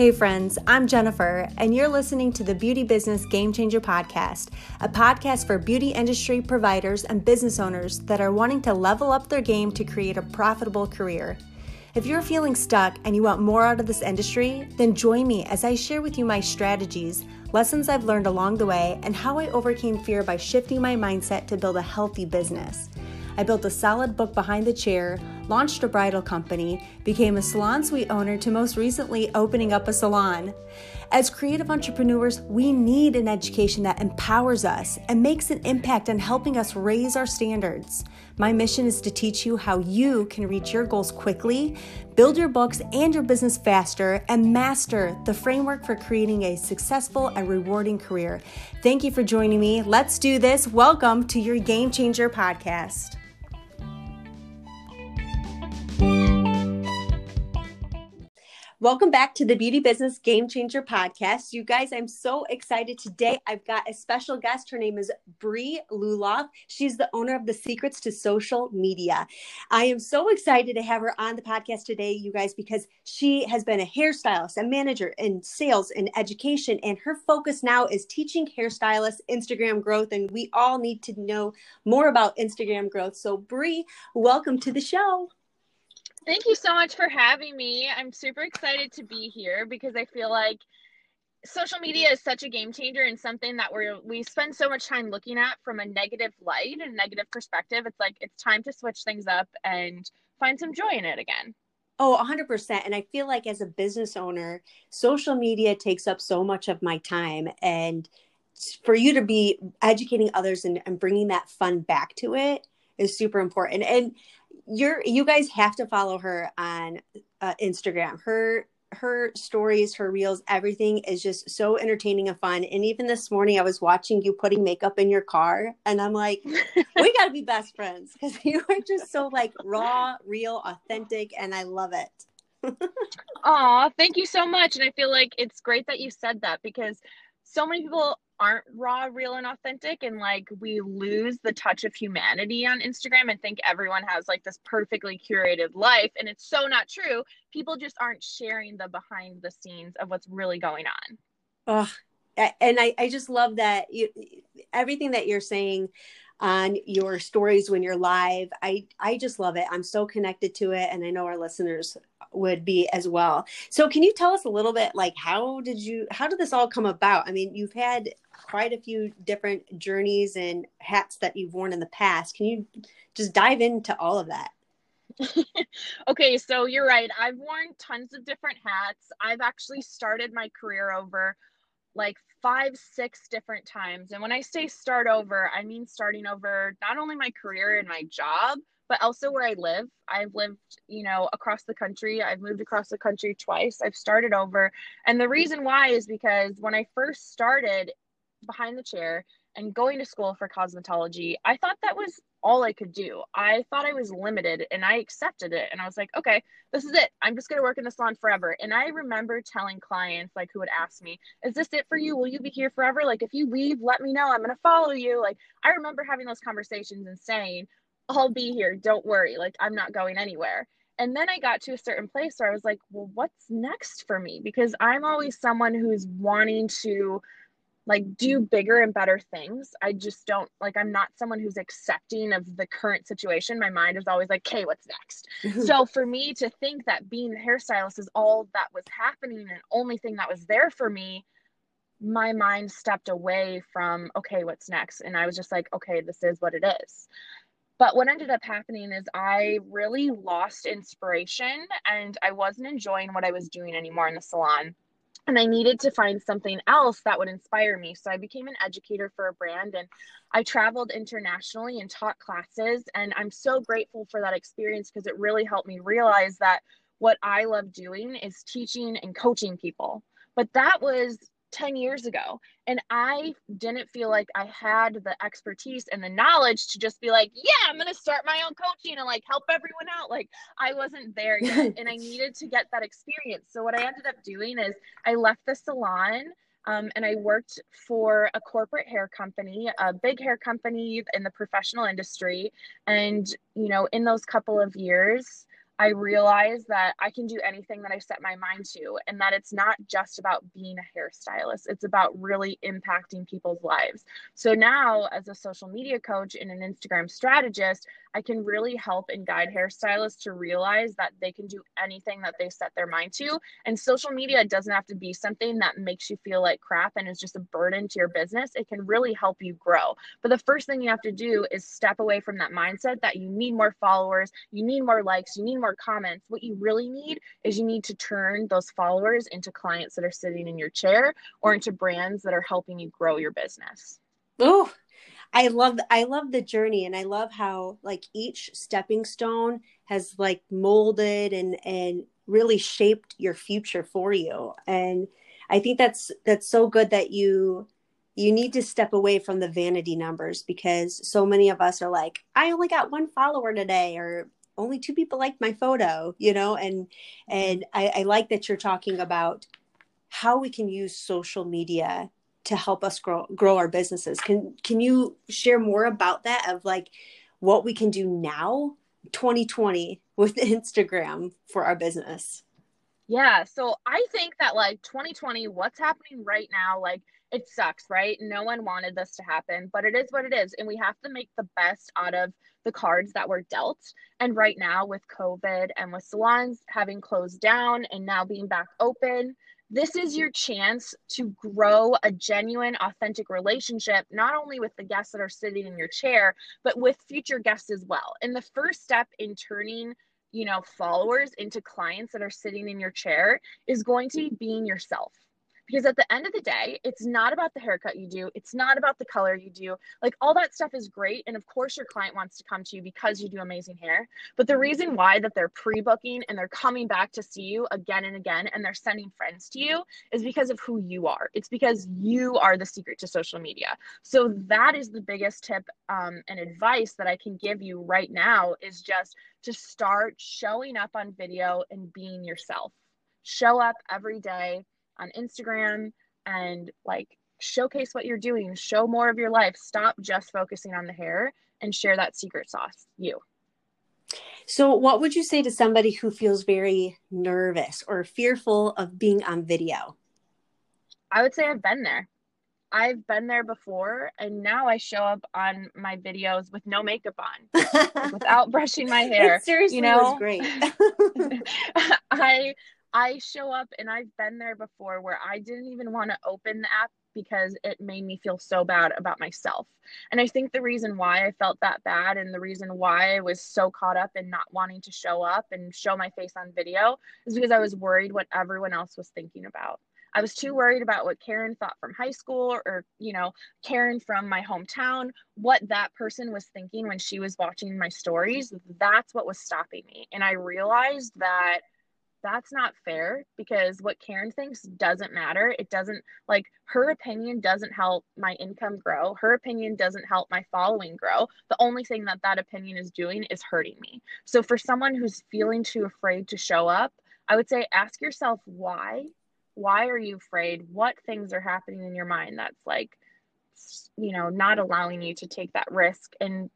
Hey, friends, I'm Jennifer, and you're listening to the Beauty Business Game Changer Podcast, a podcast for beauty industry providers and business owners that are wanting to level up their game to create a profitable career. If you're feeling stuck and you want more out of this industry, then join me as I share with you my strategies, lessons I've learned along the way, and how I overcame fear by shifting my mindset to build a healthy business. I built a solid book behind the chair, launched a bridal company, became a salon suite owner, to most recently opening up a salon. As creative entrepreneurs, we need an education that empowers us and makes an impact on helping us raise our standards. My mission is to teach you how you can reach your goals quickly, build your books and your business faster, and master the framework for creating a successful and rewarding career. Thank you for joining me. Let's do this. Welcome to your Game Changer podcast. Welcome back to the Beauty Business Game Changer podcast. You guys, I'm so excited today. I've got a special guest. Her name is Bree Luloff. She's the owner of the Secrets to Social Media. I am so excited to have her on the podcast today, you guys, because she has been a hairstylist, a manager in sales and education, and her focus now is teaching hairstylists Instagram growth. And we all need to know more about Instagram growth. So, Bree, welcome to the show. Thank you so much for having me. I'm super excited to be here because I feel like social media is such a game changer and something that we we spend so much time looking at from a negative light and negative perspective. It's like it's time to switch things up and find some joy in it again. Oh, 100%. And I feel like as a business owner, social media takes up so much of my time. And for you to be educating others and, and bringing that fun back to it is super important. And you're you guys have to follow her on uh, Instagram. Her her stories, her reels, everything is just so entertaining and fun. And even this morning, I was watching you putting makeup in your car, and I'm like, we got to be best friends because you are just so like raw, real, authentic, and I love it. Aw, thank you so much. And I feel like it's great that you said that because so many people aren't raw, real, and authentic. And like we lose the touch of humanity on Instagram and think everyone has like this perfectly curated life. And it's so not true. People just aren't sharing the behind the scenes of what's really going on. Oh, and I, I just love that you, everything that you're saying on your stories when you're live. I, I just love it. I'm so connected to it. And I know our listeners would be as well. So can you tell us a little bit like how did you how did this all come about? I mean, you've had quite a few different journeys and hats that you've worn in the past. Can you just dive into all of that? okay, so you're right. I've worn tons of different hats. I've actually started my career over like five, six different times. And when I say start over, I mean starting over not only my career and my job, but also where I live. I've lived, you know, across the country. I've moved across the country twice. I've started over. And the reason why is because when I first started behind the chair and going to school for cosmetology, I thought that was all I could do. I thought I was limited and I accepted it. And I was like, okay, this is it. I'm just going to work in the salon forever. And I remember telling clients, like, who would ask me, is this it for you? Will you be here forever? Like, if you leave, let me know. I'm going to follow you. Like, I remember having those conversations and saying, I'll be here. Don't worry. Like, I'm not going anywhere. And then I got to a certain place where I was like, well, what's next for me? Because I'm always someone who's wanting to like do bigger and better things. I just don't like I'm not someone who's accepting of the current situation. My mind is always like, "Okay, what's next?" so for me to think that being a hairstylist is all that was happening and only thing that was there for me, my mind stepped away from, "Okay, what's next?" And I was just like, "Okay, this is what it is." But what ended up happening is I really lost inspiration and I wasn't enjoying what I was doing anymore in the salon and I needed to find something else that would inspire me. So I became an educator for a brand and I traveled internationally and taught classes. And I'm so grateful for that experience because it really helped me realize that what I love doing is teaching and coaching people. But that was 10 years ago. And I didn't feel like I had the expertise and the knowledge to just be like, yeah, I'm going to start my own coaching and like help everyone out. Like I wasn't there yet and I needed to get that experience. So what I ended up doing is I left the salon um, and I worked for a corporate hair company, a big hair company in the professional industry. And, you know, in those couple of years, I realize that I can do anything that I set my mind to, and that it's not just about being a hairstylist. It's about really impacting people's lives. So now, as a social media coach and an Instagram strategist, I can really help and guide hairstylists to realize that they can do anything that they set their mind to. And social media doesn't have to be something that makes you feel like crap and is just a burden to your business. It can really help you grow. But the first thing you have to do is step away from that mindset that you need more followers, you need more likes, you need more comments. What you really need is you need to turn those followers into clients that are sitting in your chair or into brands that are helping you grow your business. Oh, I love I love the journey and I love how like each stepping stone has like molded and and really shaped your future for you. And I think that's that's so good that you you need to step away from the vanity numbers because so many of us are like, I only got one follower today or only two people liked my photo, you know, and mm-hmm. and I, I like that you're talking about how we can use social media to help us grow grow our businesses. Can can you share more about that of like what we can do now 2020 with Instagram for our business? Yeah, so I think that like 2020 what's happening right now like it sucks, right? No one wanted this to happen, but it is what it is and we have to make the best out of the cards that were dealt. And right now with COVID and with salons having closed down and now being back open, this is your chance to grow a genuine, authentic relationship, not only with the guests that are sitting in your chair, but with future guests as well. And the first step in turning you know followers into clients that are sitting in your chair is going to be being yourself because at the end of the day it's not about the haircut you do it's not about the color you do like all that stuff is great and of course your client wants to come to you because you do amazing hair but the reason why that they're pre-booking and they're coming back to see you again and again and they're sending friends to you is because of who you are. It's because you are the secret to social media. So that is the biggest tip um, and advice that i can give you right now is just to start showing up on video and being yourself. Show up every day on Instagram and like showcase what you're doing, show more of your life. Stop just focusing on the hair and share that secret sauce, you. So, what would you say to somebody who feels very nervous or fearful of being on video? I would say I've been there. I've been there before, and now I show up on my videos with no makeup on, without brushing my hair. It seriously you know? was great. I I show up and I've been there before where I didn't even want to open the app because it made me feel so bad about myself. And I think the reason why I felt that bad and the reason why I was so caught up in not wanting to show up and show my face on video is because I was worried what everyone else was thinking about. I was too worried about what Karen thought from high school or, you know, Karen from my hometown, what that person was thinking when she was watching my stories. That's what was stopping me. And I realized that that's not fair because what Karen thinks doesn't matter. It doesn't like her opinion doesn't help my income grow. Her opinion doesn't help my following grow. The only thing that that opinion is doing is hurting me. So for someone who's feeling too afraid to show up, I would say ask yourself why. Why are you afraid? What things are happening in your mind that's like you know, not allowing you to take that risk and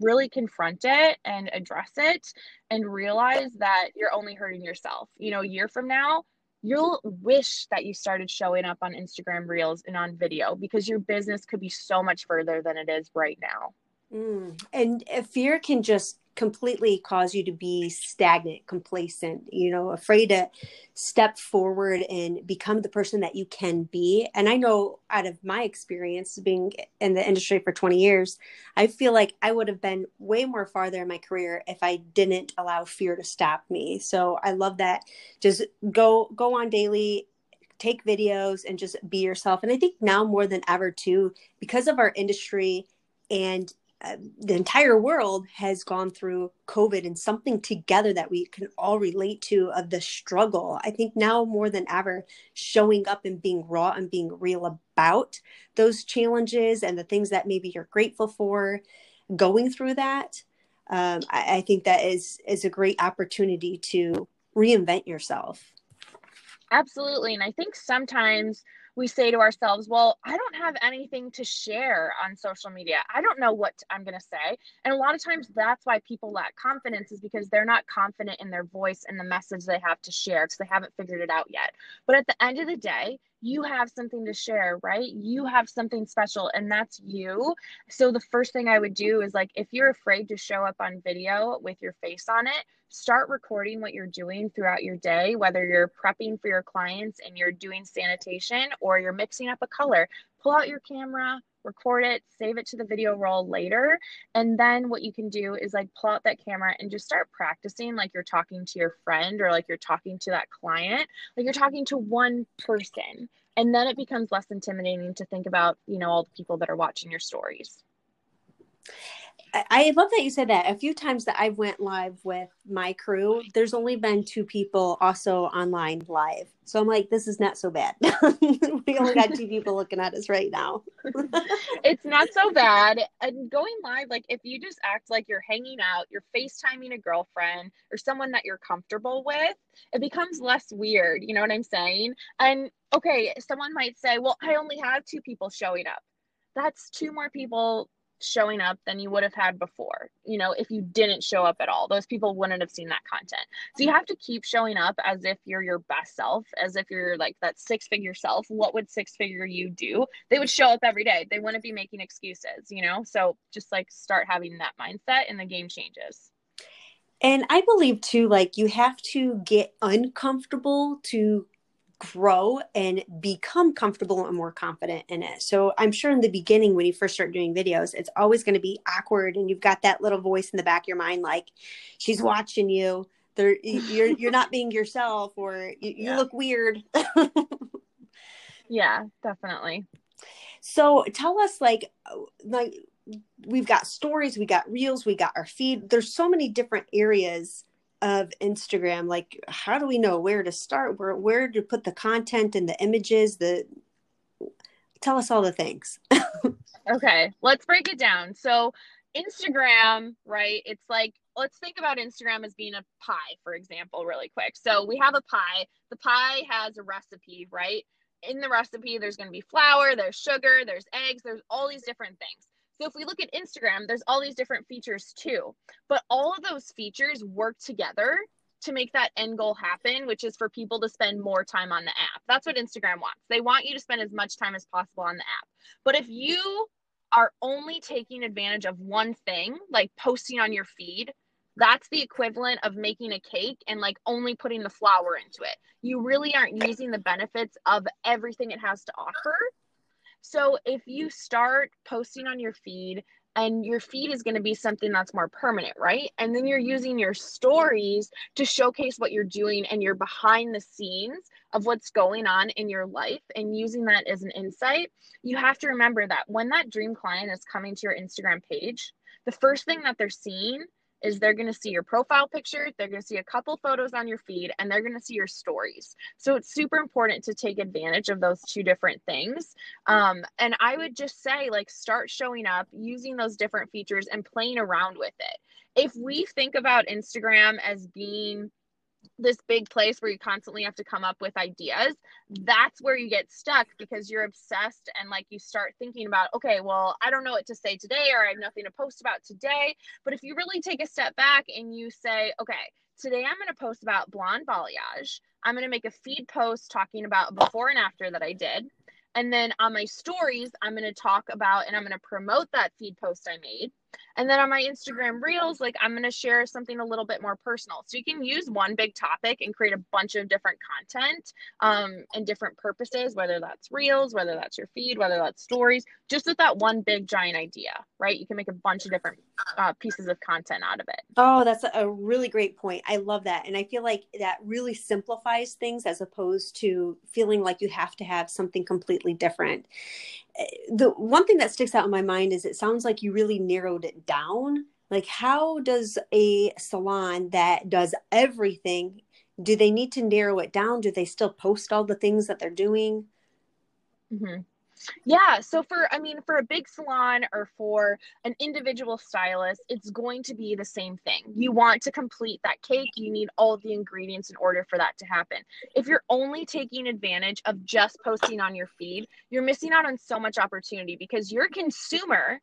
really confront it and address it and realize that you're only hurting yourself. You know, a year from now, you'll wish that you started showing up on Instagram Reels and on video because your business could be so much further than it is right now. Mm. And fear can just completely cause you to be stagnant, complacent, you know, afraid to step forward and become the person that you can be. And I know out of my experience being in the industry for 20 years, I feel like I would have been way more farther in my career if I didn't allow fear to stop me. So I love that. Just go go on daily take videos and just be yourself. And I think now more than ever too because of our industry and uh, the entire world has gone through COVID and something together that we can all relate to of the struggle. I think now more than ever, showing up and being raw and being real about those challenges and the things that maybe you're grateful for, going through that. Um, I, I think that is is a great opportunity to reinvent yourself. Absolutely, and I think sometimes we say to ourselves, well, I don't have anything to share on social media. I don't know what I'm going to say. And a lot of times that's why people lack confidence is because they're not confident in their voice and the message they have to share because they haven't figured it out yet. But at the end of the day, you have something to share, right? You have something special, and that's you. So, the first thing I would do is like, if you're afraid to show up on video with your face on it, start recording what you're doing throughout your day, whether you're prepping for your clients and you're doing sanitation or you're mixing up a color. Pull out your camera, record it, save it to the video roll later. And then what you can do is like pull out that camera and just start practicing like you're talking to your friend or like you're talking to that client, like you're talking to one person. And then it becomes less intimidating to think about, you know, all the people that are watching your stories. I love that you said that. A few times that I went live with my crew, there's only been two people also online live. So I'm like, this is not so bad. we only got two people looking at us right now. it's not so bad. And going live, like if you just act like you're hanging out, you're FaceTiming a girlfriend or someone that you're comfortable with, it becomes less weird. You know what I'm saying? And okay, someone might say, well, I only have two people showing up. That's two more people showing up than you would have had before. You know, if you didn't show up at all, those people wouldn't have seen that content. So you mm-hmm. have to keep showing up as if you're your best self, as if you're like that six figure self. What would six figure you do? They would show up every day. They wouldn't be making excuses, you know? So just like start having that mindset and the game changes. And I believe too, like you have to get uncomfortable to grow and become comfortable and more confident in it. So I'm sure in the beginning when you first start doing videos, it's always going to be awkward and you've got that little voice in the back of your mind like she's watching you. There you're you're not being yourself or you, you look weird. yeah, definitely. So tell us like uh, like we've got stories, we got reels, we got our feed. There's so many different areas of Instagram? Like, how do we know where to start? Where where to put the content and the images? The tell us all the things. okay, let's break it down. So, Instagram, right? It's like let's think about Instagram as being a pie, for example, really quick. So we have a pie. The pie has a recipe, right? In the recipe, there's going to be flour, there's sugar, there's eggs, there's all these different things. So if we look at Instagram, there's all these different features too. But all of those features work together to make that end goal happen, which is for people to spend more time on the app. That's what Instagram wants. They want you to spend as much time as possible on the app. But if you are only taking advantage of one thing, like posting on your feed, that's the equivalent of making a cake and like only putting the flour into it. You really aren't using the benefits of everything it has to offer so if you start posting on your feed, and your feed is going to be something that's more permanent, right? And then you're using your stories to showcase what you're doing and you're behind the scenes of what's going on in your life and using that as an insight. You have to remember that when that dream client is coming to your Instagram page, the first thing that they're seeing is they're going to see your profile picture, they're going to see a couple photos on your feed, and they're going to see your stories. So it's super important to take advantage of those two different things. Um, and I would just say, like, start showing up using those different features and playing around with it. If we think about Instagram as being this big place where you constantly have to come up with ideas, that's where you get stuck because you're obsessed and like you start thinking about, okay, well, I don't know what to say today or I have nothing to post about today. But if you really take a step back and you say, okay, today I'm going to post about blonde balayage. I'm going to make a feed post talking about before and after that I did. And then on my stories, I'm going to talk about and I'm going to promote that feed post I made. And then on my Instagram reels, like I'm going to share something a little bit more personal. So you can use one big topic and create a bunch of different content um, and different purposes, whether that's reels, whether that's your feed, whether that's stories, just with that one big giant idea, right? You can make a bunch of different uh, pieces of content out of it. Oh, that's a really great point. I love that. And I feel like that really simplifies things as opposed to feeling like you have to have something completely different the one thing that sticks out in my mind is it sounds like you really narrowed it down. Like, how does a salon that does everything, do they need to narrow it down? Do they still post all the things that they're doing? Mm-hmm. Yeah. So for, I mean, for a big salon or for an individual stylist, it's going to be the same thing. You want to complete that cake, you need all the ingredients in order for that to happen. If you're only taking advantage of just posting on your feed, you're missing out on so much opportunity because your consumer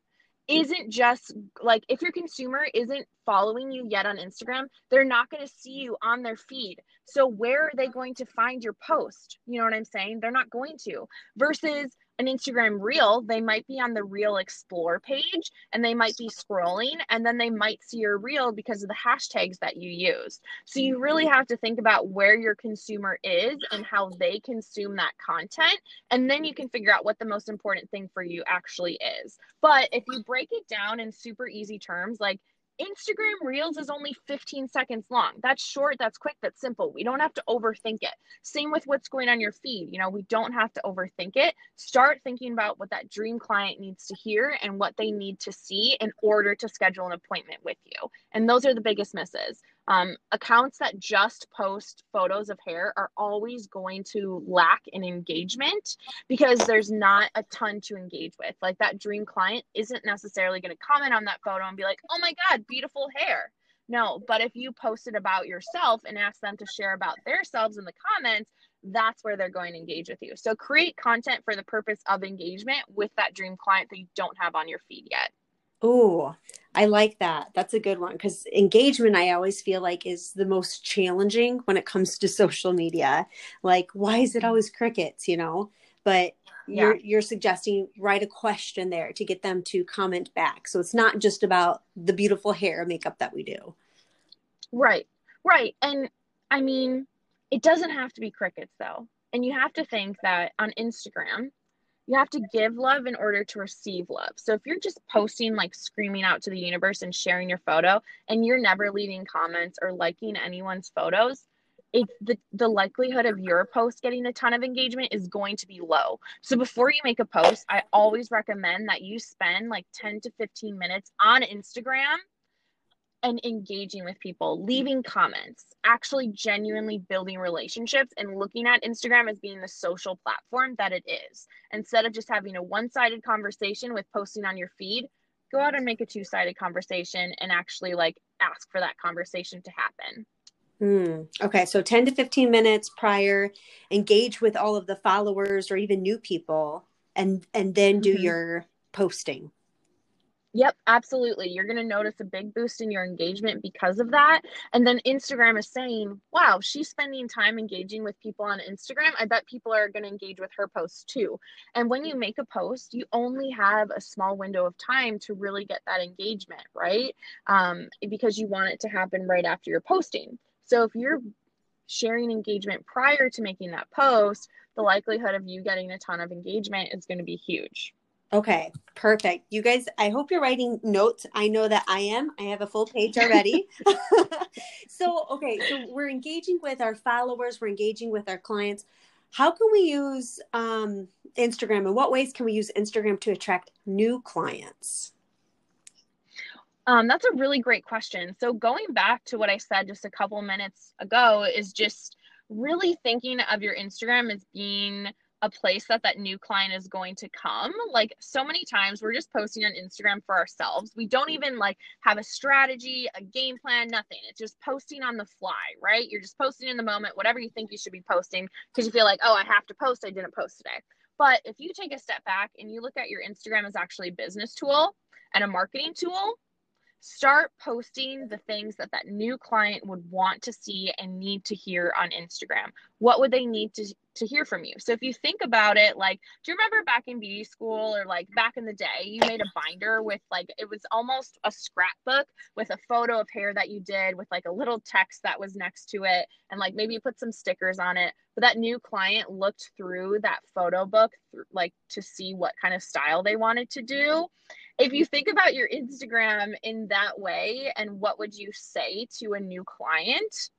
isn't just like if your consumer isn't following you yet on Instagram, they're not going to see you on their feed. So where are they going to find your post? You know what I'm saying? They're not going to. Versus an Instagram reel, they might be on the reel explore page and they might be scrolling and then they might see your reel because of the hashtags that you use. So you really mm-hmm. have to think about where your consumer is and how they consume that content. And then you can figure out what the most important thing for you actually is. But if you break it down in super easy terms, like Instagram Reels is only 15 seconds long. That's short, that's quick, that's simple. We don't have to overthink it. Same with what's going on your feed. You know, we don't have to overthink it. Start thinking about what that dream client needs to hear and what they need to see in order to schedule an appointment with you. And those are the biggest misses. Um, accounts that just post photos of hair are always going to lack in engagement because there's not a ton to engage with. Like that dream client isn't necessarily going to comment on that photo and be like, oh my God, beautiful hair. No, but if you posted about yourself and ask them to share about themselves in the comments, that's where they're going to engage with you. So create content for the purpose of engagement with that dream client that you don't have on your feed yet. Oh, I like that. That's a good one because engagement, I always feel like, is the most challenging when it comes to social media. Like, why is it always crickets, you know? But yeah. you're you're suggesting write a question there to get them to comment back. So it's not just about the beautiful hair makeup that we do. Right. Right. And I mean, it doesn't have to be crickets though. And you have to think that on Instagram, you have to give love in order to receive love. So if you're just posting like screaming out to the universe and sharing your photo and you're never leaving comments or liking anyone's photos, it's the, the likelihood of your post getting a ton of engagement is going to be low. So before you make a post, I always recommend that you spend like 10 to 15 minutes on Instagram and engaging with people, leaving comments, actually genuinely building relationships and looking at Instagram as being the social platform that it is. Instead of just having a one sided conversation with posting on your feed, go out and make a two sided conversation and actually like ask for that conversation to happen. Mm, okay, so 10 to 15 minutes prior, engage with all of the followers or even new people and and then do mm-hmm. your posting. Yep, absolutely. You're going to notice a big boost in your engagement because of that. And then Instagram is saying, wow, she's spending time engaging with people on Instagram. I bet people are going to engage with her posts too. And when you make a post, you only have a small window of time to really get that engagement, right? Um, because you want it to happen right after you're posting. So if you're sharing engagement prior to making that post, the likelihood of you getting a ton of engagement is going to be huge. Okay, perfect. You guys, I hope you're writing notes. I know that I am. I have a full page already. so, okay, so we're engaging with our followers, we're engaging with our clients. How can we use um, Instagram? In what ways can we use Instagram to attract new clients? Um, that's a really great question. So, going back to what I said just a couple minutes ago, is just really thinking of your Instagram as being a place that that new client is going to come. Like so many times we're just posting on instagram for ourselves. We don't even like have a strategy a game plan nothing. It's just posting on the fly right? You're just posting in the moment whatever you think you should be posting because you feel like oh i have to post. I didn't post today. But if you take a step back and you look at your instagram as actually a business tool and a marketing tool start posting the things that that new client would want to see and need to hear on Instagram. What would they need to to hear from you? So if you think about it like do you remember back in beauty school or like back in the day you made a binder with like it was almost a scrapbook with a photo of hair that you did with like a little text that was next to it and like maybe you put some stickers on it. But that new client looked through that photo book like to see what kind of style they wanted to do if you think about your Instagram in that way and what would you say to a new client,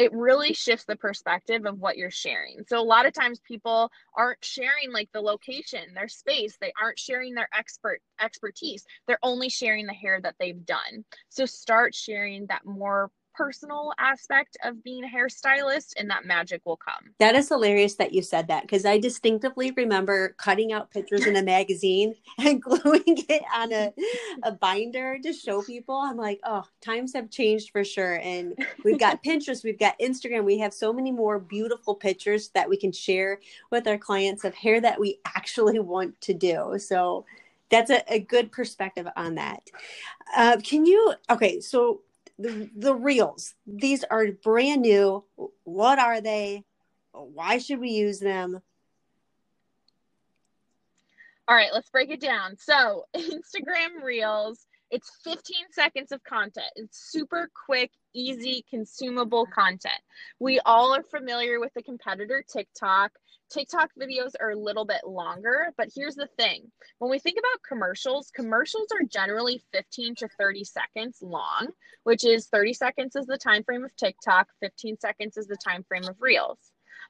it really shifts the perspective of what you're sharing. So a lot of times people aren't sharing like the location, their space, they aren't sharing their expert expertise. They're only sharing the hair that they've done. So start sharing that more personal aspect of being a hairstylist and that magic will come. That is hilarious that you said that because I distinctively remember cutting out pictures in a magazine and gluing it on a, a binder to show people. I'm like, oh, times have changed for sure. And we've got Pinterest, we've got Instagram, we have so many more beautiful pictures that we can share with our clients of hair that we actually want to do. So that's a, a good perspective on that. Uh, can you, okay, so the, reels, these are brand new. What are they? Why should we use them? All right, let's break it down. So, Instagram Reels, it's 15 seconds of content. It's super quick, easy, consumable content. We all are familiar with the competitor TikTok. TikTok videos are a little bit longer, but here's the thing. When we think about commercials, commercials are generally 15 to 30 seconds long, which is 30 seconds is the time frame of TikTok, 15 seconds is the time frame of Reels.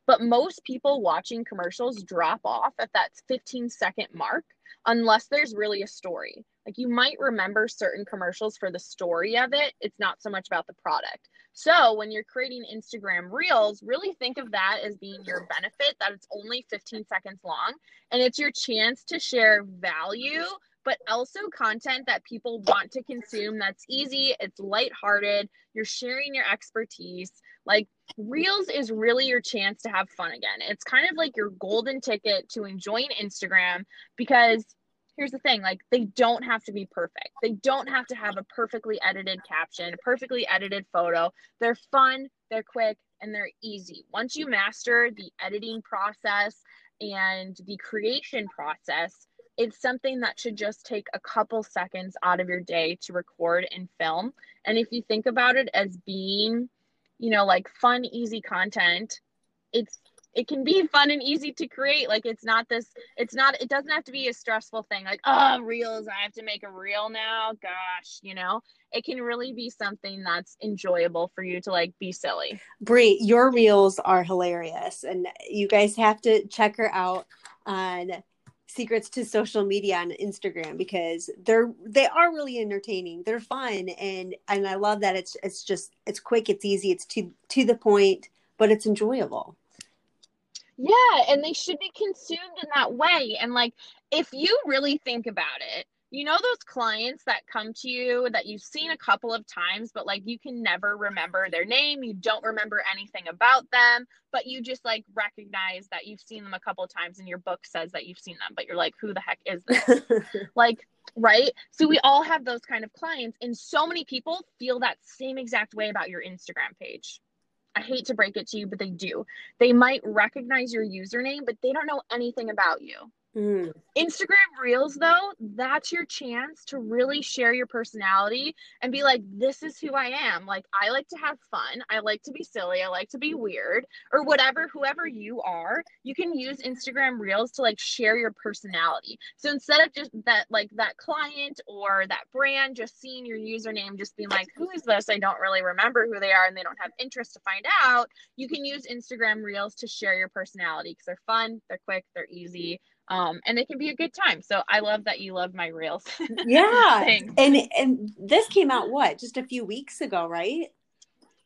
But most people watching commercials drop off at that 15 second mark unless there's really a story. Like you might remember certain commercials for the story of it, it's not so much about the product. So when you're creating Instagram Reels, really think of that as being your benefit that it's only 15 seconds long and it's your chance to share value but also content that people want to consume that's easy, it's lighthearted, you're sharing your expertise. Like Reels is really your chance to have fun again. It's kind of like your golden ticket to enjoying Instagram because here's the thing like they don't have to be perfect. They don't have to have a perfectly edited caption a perfectly edited photo. They're fun they're quick and they're easy. Once you master the editing process and the creation process it's something that should just take a couple seconds out of your day to record and film. And if you think about it as being you know like fun easy content it's it can be fun and easy to create. Like it's not this, it's not, it doesn't have to be a stressful thing. Like, oh, reels, I have to make a reel now. Gosh, you know, it can really be something that's enjoyable for you to like be silly. Bree, your reels are hilarious, and you guys have to check her out on secrets to social media on Instagram because they're they are really entertaining. They're fun and and I love that it's it's just it's quick, it's easy, it's to to the point, but it's enjoyable. Yeah, and they should be consumed in that way. And like, if you really think about it, you know those clients that come to you that you've seen a couple of times but like you can never remember their name you don't remember anything about them but you just like recognize that you've seen them a couple of times and your book says that you've seen them but you're like who the heck is this like right so we all have those kind of clients and so many people feel that same exact way about your instagram page I hate to break it to you, but they do. They might recognize your username, but they don't know anything about you. Mm. Instagram Reels, though, that's your chance to really share your personality and be like, this is who I am. Like, I like to have fun. I like to be silly. I like to be weird or whatever, whoever you are. You can use Instagram Reels to like share your personality. So instead of just that, like that client or that brand just seeing your username, just being like, who is this? I don't really remember who they are and they don't have interest to find out. You can use Instagram Reels to share your personality because they're fun, they're quick, they're easy um, and it can be a good time. So I love that you love my reels. yeah, and and this came out what just a few weeks ago, right?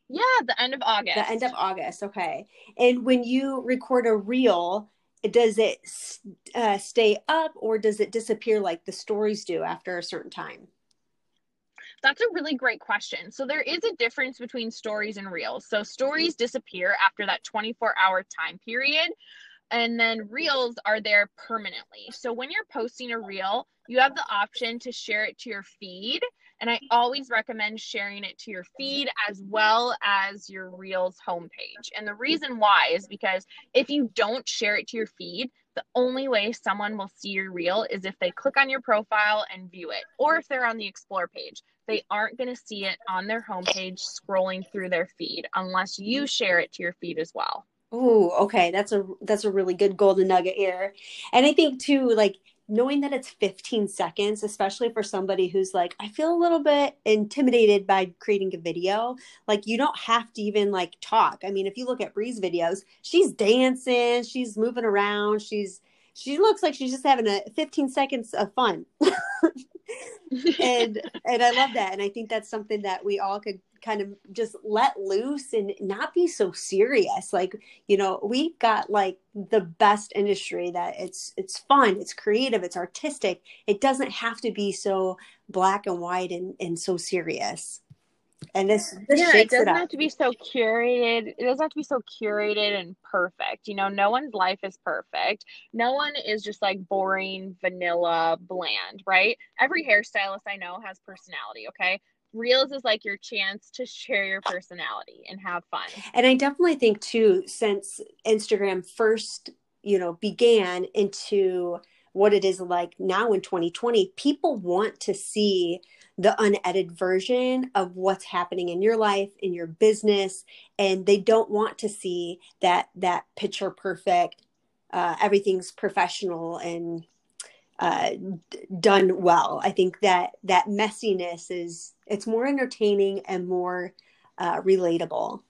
Yeah, the end of August. The end of August. Okay, and when you record a reel, does it uh, stay up or does it disappear like the stories do after a certain time? That's a really great question. So there is a difference between stories and reels. So stories disappear after that 24 hour time period and then reels are there permanently. So when you're posting a reel, you have the option to share it to your feed. And I always recommend sharing it to your feed as well as your Reels homepage. And the reason why is because if you don't share it to your feed, the only way someone will see your reel is if they click on your profile and view it, or if they're on the explore page. They aren't going to see it on their homepage scrolling through their feed unless you share it to your feed as well. Oh, okay. That's a that's a really good golden nugget here. And I think too, like knowing that it's 15 seconds, especially for somebody who's like, I feel a little bit intimidated by creating a video. Like you don't have to even like talk. I mean, if you look at Bree's videos, she's dancing, she's moving around, she's she looks like she's just having a 15 seconds of fun. and and I love that. And I think that's something that we all could kind of just let loose and not be so serious. Like, you know, we've got like the best industry that it's it's fun, it's creative, it's artistic. It doesn't have to be so black and white and, and so serious and this, this yeah, it doesn't it have to be so curated. It doesn't have to be so curated and perfect. You know, no one's life is perfect. No one is just like boring, vanilla, bland, right? Every hairstylist I know has personality. Okay, Reels is like your chance to share your personality and have fun. And I definitely think too, since Instagram first, you know, began into what it is like now in 2020, people want to see the unedited version of what's happening in your life in your business and they don't want to see that that picture perfect uh, everything's professional and uh, done well. I think that that messiness is it's more entertaining and more uh, relatable.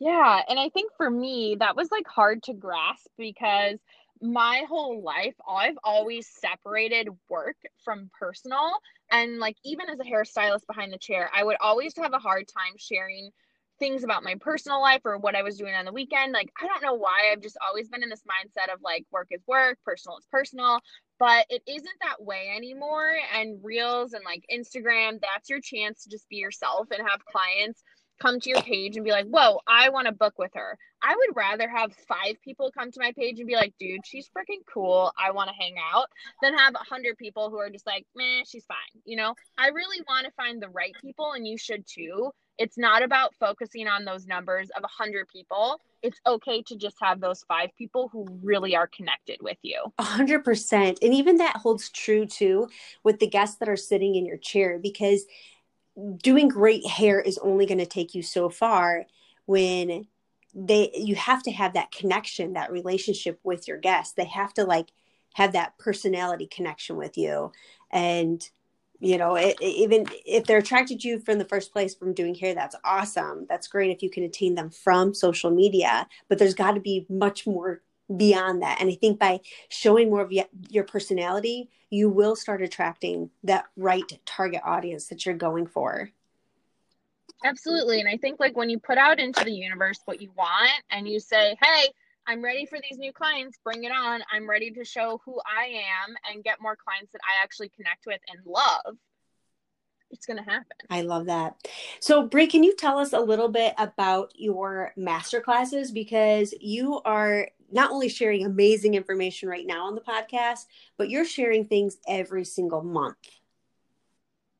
Yeah and i think for me that was like hard to grasp because my whole life i've always separated work from personal. And like even as a hairstylist behind the chair i would always have a hard time sharing things about my personal life or what i was doing on the weekend. Like i don't know why. I've just always been in this mindset of like work is work personal is personal. But it isn't that way anymore. And reels and like instagram that's your chance to just be yourself and have clients come to your page and be like, whoa, I want to book with her. I would rather have five people come to my page and be like, dude, she's freaking cool. I want to hang out than have a hundred people who are just like, man, she's fine. You know, I really want to find the right people and you should too. It's not about focusing on those numbers of a hundred people. It's okay to just have those five people who really are connected with you. A hundred percent. And even that holds true too with the guests that are sitting in your chair because doing great hair is only going to take you so far when they you have to have that connection that relationship with your guests. They have to like have that personality connection with you. And you know it, even if they're attracted to you from the first place from doing hair that's awesome. That's great if you can attain them from social media but there's got to be much more beyond that. And I think by showing more of your personality, you will start attracting that right target audience that you're going for. Absolutely. And I think like when you put out into the universe what you want and you say, hey, I'm ready for these new clients, bring it on. I'm ready to show who I am and get more clients that I actually connect with and love. It's going to happen. I love that. So, Bree, can you tell us a little bit about your master classes? Because you are not only sharing amazing information right now on the podcast, but you're sharing things every single month.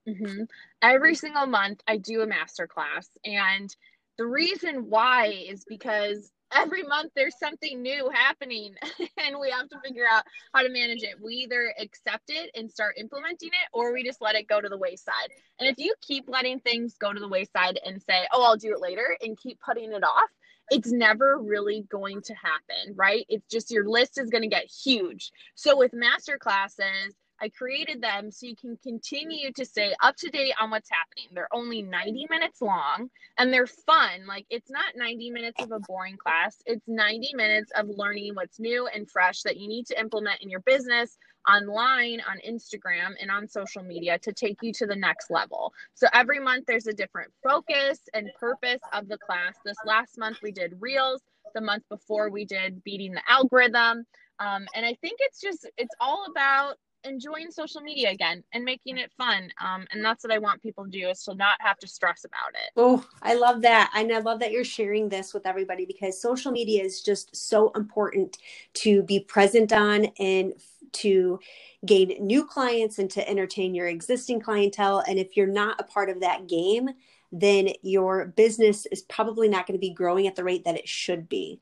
Mm-hmm. Every single month, I do a master class. And the reason why is because every month there's something new happening and we have to figure out how to manage it. We either accept it and start implementing it or we just let it go to the wayside. And if you keep letting things go to the wayside and say, oh, I'll do it later and keep putting it off, it's never really going to happen, right? It's just your list is going to get huge. So with master classes, I created them so you can continue to stay up to date on what's happening. They're only 90 minutes long and they're fun. Like it's not 90 minutes of a boring class, it's 90 minutes of learning what's new and fresh that you need to implement in your business online on Instagram and on social media to take you to the next level. So every month there's a different focus and purpose of the class. This last month we did Reels, the month before we did Beating the Algorithm. Um, and I think it's just, it's all about enjoying social media again and making it fun. Um, and that's what I want people to do is to not have to stress about it. Oh, I love that. And I love that you're sharing this with everybody because social media is just so important to be present on and to gain new clients and to entertain your existing clientele. And if you're not a part of that game, then your business is probably not going to be growing at the rate that it should be.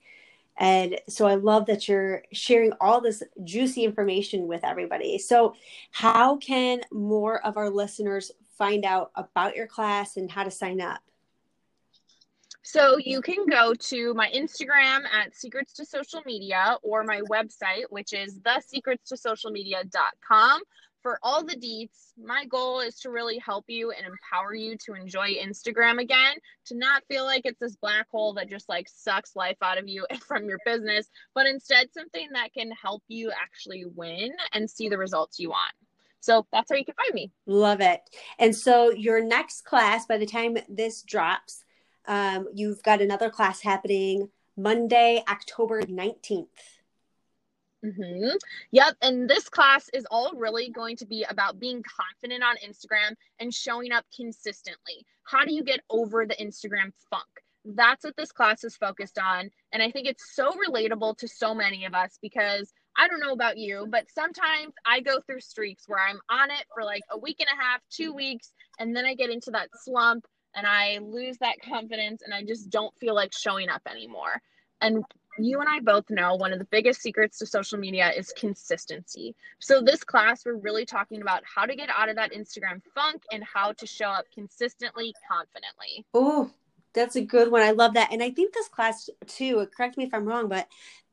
And so I love that you're sharing all this juicy information with everybody. So, how can more of our listeners find out about your class and how to sign up? So you can go to my Instagram at Secrets to Social Media or my website, which is thesecretstosocialmedia.com for all the deets, my goal is to really help you and empower you to enjoy Instagram again, to not feel like it's this black hole that just like sucks life out of you and from your business, but instead something that can help you actually win and see the results you want. So that's how you can find me. Love it. And so your next class, by the time this drops, um, you've got another class happening Monday, October 19th. Mm-hmm. Yep. And this class is all really going to be about being confident on Instagram and showing up consistently. How do you get over the Instagram funk? That's what this class is focused on. And I think it's so relatable to so many of us because I don't know about you, but sometimes I go through streaks where I'm on it for like a week and a half, two weeks, and then I get into that slump and I lose that confidence and I just don't feel like showing up anymore. And you and I both know one of the biggest secrets to social media is consistency. So, this class, we're really talking about how to get out of that Instagram funk and how to show up consistently, confidently. Oh, that's a good one. I love that. And I think this class, too, correct me if I'm wrong, but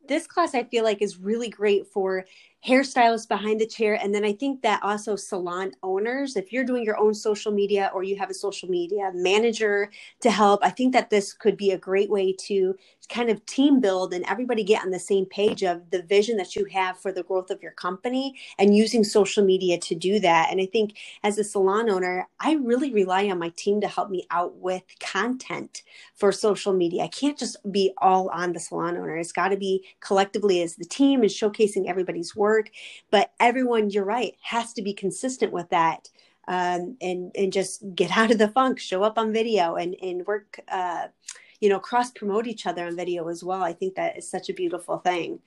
this class I feel like is really great for hairstylists behind the chair. And then I think that also salon owners, if you're doing your own social media or you have a social media manager to help, I think that this could be a great way to kind of team build and everybody get on the same page of the vision that you have for the growth of your company and using social media to do that. And I think as a salon owner, I really rely on my team to help me out with content for social media. I can't just be all on the salon owner. It's got to be collectively as the team and showcasing everybody's work work but everyone you're right has to be consistent with that um, and and just get out of the funk show up on video and and work uh, you know cross promote each other on video as well i think that is such a beautiful thing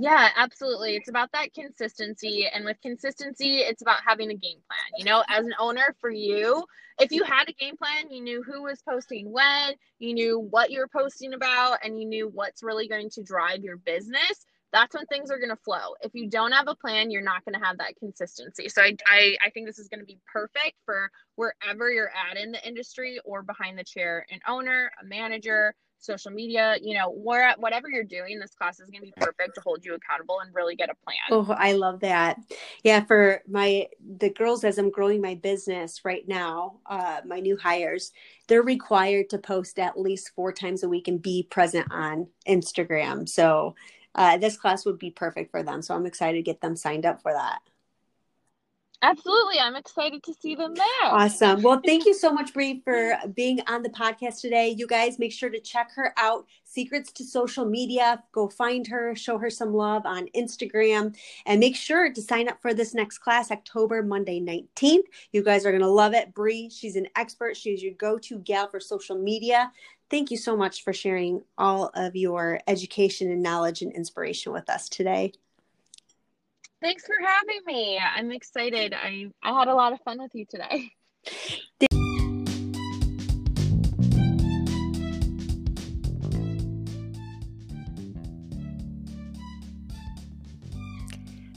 yeah, absolutely. It's about that consistency. And with consistency, it's about having a game plan. You know, as an owner for you, if you had a game plan, you knew who was posting when, you knew what you were posting about, and you knew what's really going to drive your business, that's when things are going to flow. If you don't have a plan, you're not going to have that consistency. So I, I, I think this is going to be perfect for wherever you're at in the industry or behind the chair, an owner, a manager, social media, you know, where whatever you're doing, this class is going to be perfect to hold you accountable and really get a plan. Oh, I love that. Yeah, for my the girls as I'm growing my business right now, uh, my new hires, they're required to post at least four times a week and be present on Instagram. So uh, this class would be perfect for them. So I'm excited to get them signed up for that. Absolutely. I'm excited to see them there. Awesome. Well, thank you so much, Bree, for being on the podcast today. You guys make sure to check her out. Secrets to Social Media. Go find her, show her some love on Instagram, and make sure to sign up for this next class, October, Monday, 19th. You guys are going to love it. Bree, she's an expert. She's your go to gal for social media thank you so much for sharing all of your education and knowledge and inspiration with us today. Thanks for having me. I'm excited. I, I had a lot of fun with you today.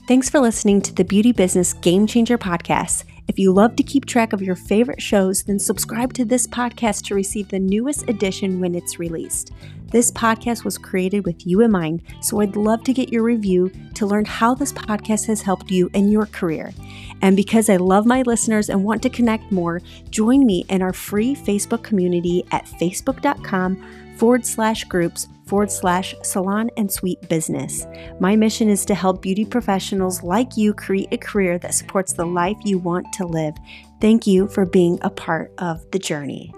Thanks for listening to the Beauty Business Game Changer podcast. If you love to keep track of your favorite shows, then subscribe to this podcast to receive the newest edition when it's released. This podcast was created with you in mind, so I'd love to get your review to learn how this podcast has helped you in your career. And because I love my listeners and want to connect more, join me in our free Facebook community at facebook.com forward slash groups forward slash salon and suite business. My mission is to help beauty professionals like you create a career that supports the life you want to live. Thank you for being a part of the journey.